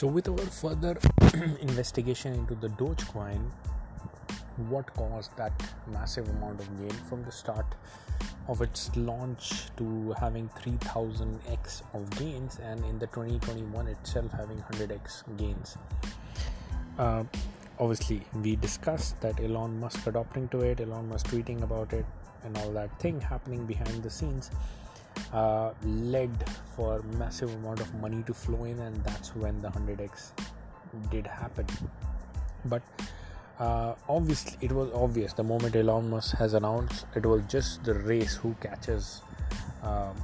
So, with our further investigation into the Dogecoin, what caused that massive amount of gain from the start of its launch to having 3000x of gains, and in the 2021 itself having 100x gains? Uh, obviously, we discussed that Elon Musk adopting to it, Elon Musk tweeting about it, and all that thing happening behind the scenes uh, led for massive amount of money to flow in and that's when the 100x did happen. But uh, obviously it was obvious the moment Elon Musk has announced it was just the race who catches um,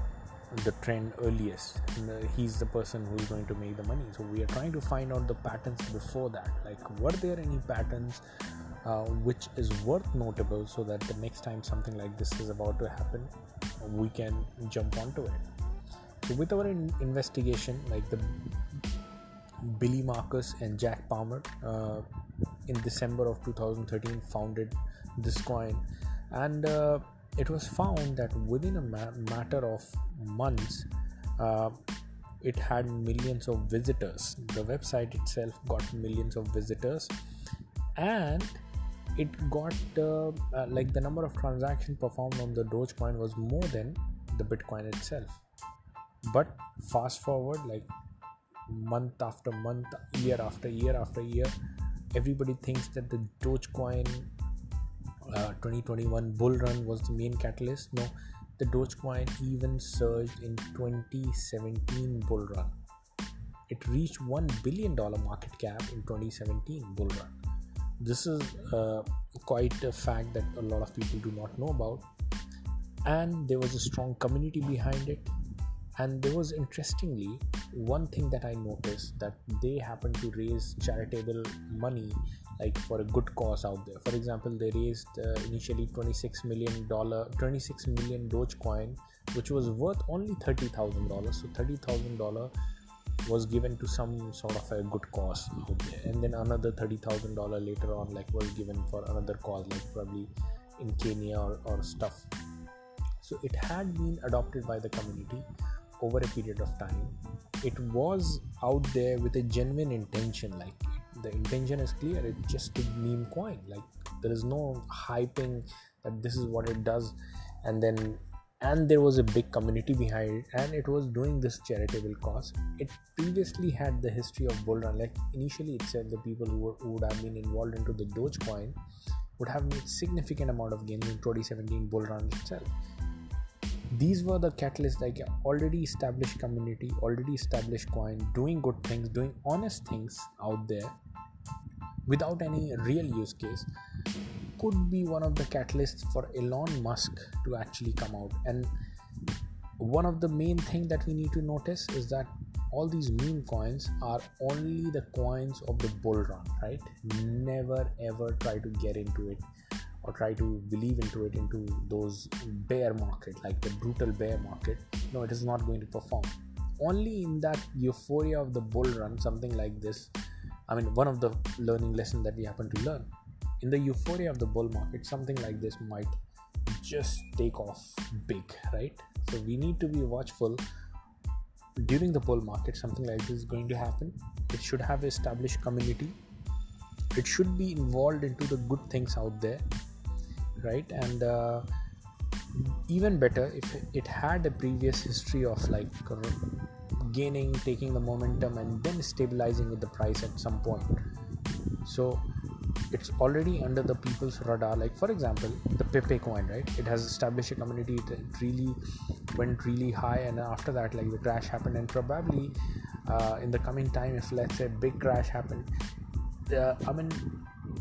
the trend earliest. The, he's the person who's going to make the money. So we are trying to find out the patterns before that. Like were there any patterns uh, which is worth notable so that the next time something like this is about to happen we can jump onto it. So with our in- investigation like the billy markus and jack palmer uh, in december of 2013 founded this coin. And uh, it was found that within a ma- matter of months uh, it had millions of visitors. The website itself got millions of visitors. And it got uh, uh, like the number of transactions performed on the Dogecoin was more than the Bitcoin itself. But fast forward, like month after month, year after year after year, everybody thinks that the Dogecoin uh, 2021 bull run was the main catalyst. No, the Dogecoin even surged in 2017 bull run. It reached one billion dollar market cap in 2017 bull run this is uh, quite a fact that a lot of people do not know about. And there was a strong community behind it. And there was interestingly one thing that i noticed that they happened to raise charitable money like for a good cause out there. For example they raised uh, initially 26 million dollar 26 million dogecoin which was worth only $30000 so $30000 was given to some sort of a good cause. And then another $30000 later on like was given for another cause like probably in kenya or, or stuff. So it had been adopted by the community over a period of time. It was out there with a genuine intention like the intention is clear. It's just a meme coin. Like there is no hyping that this is what it does and then and there was a big community behind it and it was doing this charitable cause. It previously had the history of bull run. Like initially it said the people who, were, who would have been involved into the dogecoin would have made significant amount of gains in 2017 bull run itself. These were the catalysts like already established community already established coin doing good things doing honest things out there without any real use case could be one of the catalysts for Elon Musk to actually come out. And one of the main thing that we need to notice is that all these meme coins are only the coins of the bull run, right? Never ever try to get into it or try to believe into it into those bear market, like the brutal bear market. No, it is not going to perform. Only in that euphoria of the bull run, something like this. I mean, one of the learning lessons that we happen to learn in the euphoria of the bull market, something like this might just take off big, right? So we need to be watchful during the bull market. Something like this is going to happen. It should have established community. It should be involved into the good things out there, right? And uh, even better if it had a previous history of like gaining, taking the momentum, and then stabilizing with the price at some point. So it's already under the people's radar. Like for example the pepe coin right? It has established a community it really went really high and after that like the crash happened. And probably uh, in the coming time if let's say big crash happened uh, i mean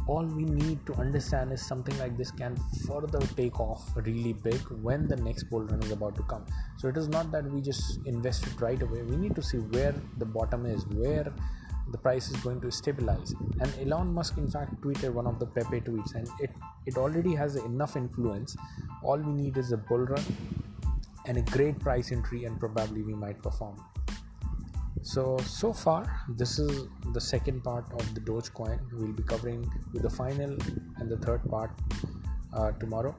all we need to understand is something like this can further take off really big when the next bull run is about to come. So it is not that we just invest right away. We need to see where the bottom is where the price is going to stabilize. And elon musk in fact tweeted one of the pepe tweets and it it already has enough influence. All we need is a bull run and a great price entry and probably we might perform. So so far this is the second part of the dogecoin. We'll be covering with the final and the third part uh, tomorrow.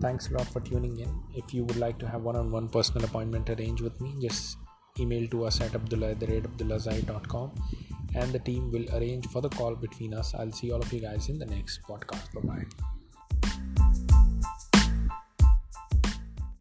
Thanks a lot for tuning in. If you would like to have one-on-one personal appointment arranged with me just email to us at abdullah at the abdullahzai.com and the team will arrange for the call between us. I'll see all of you guys in the next podcast. Bye bye.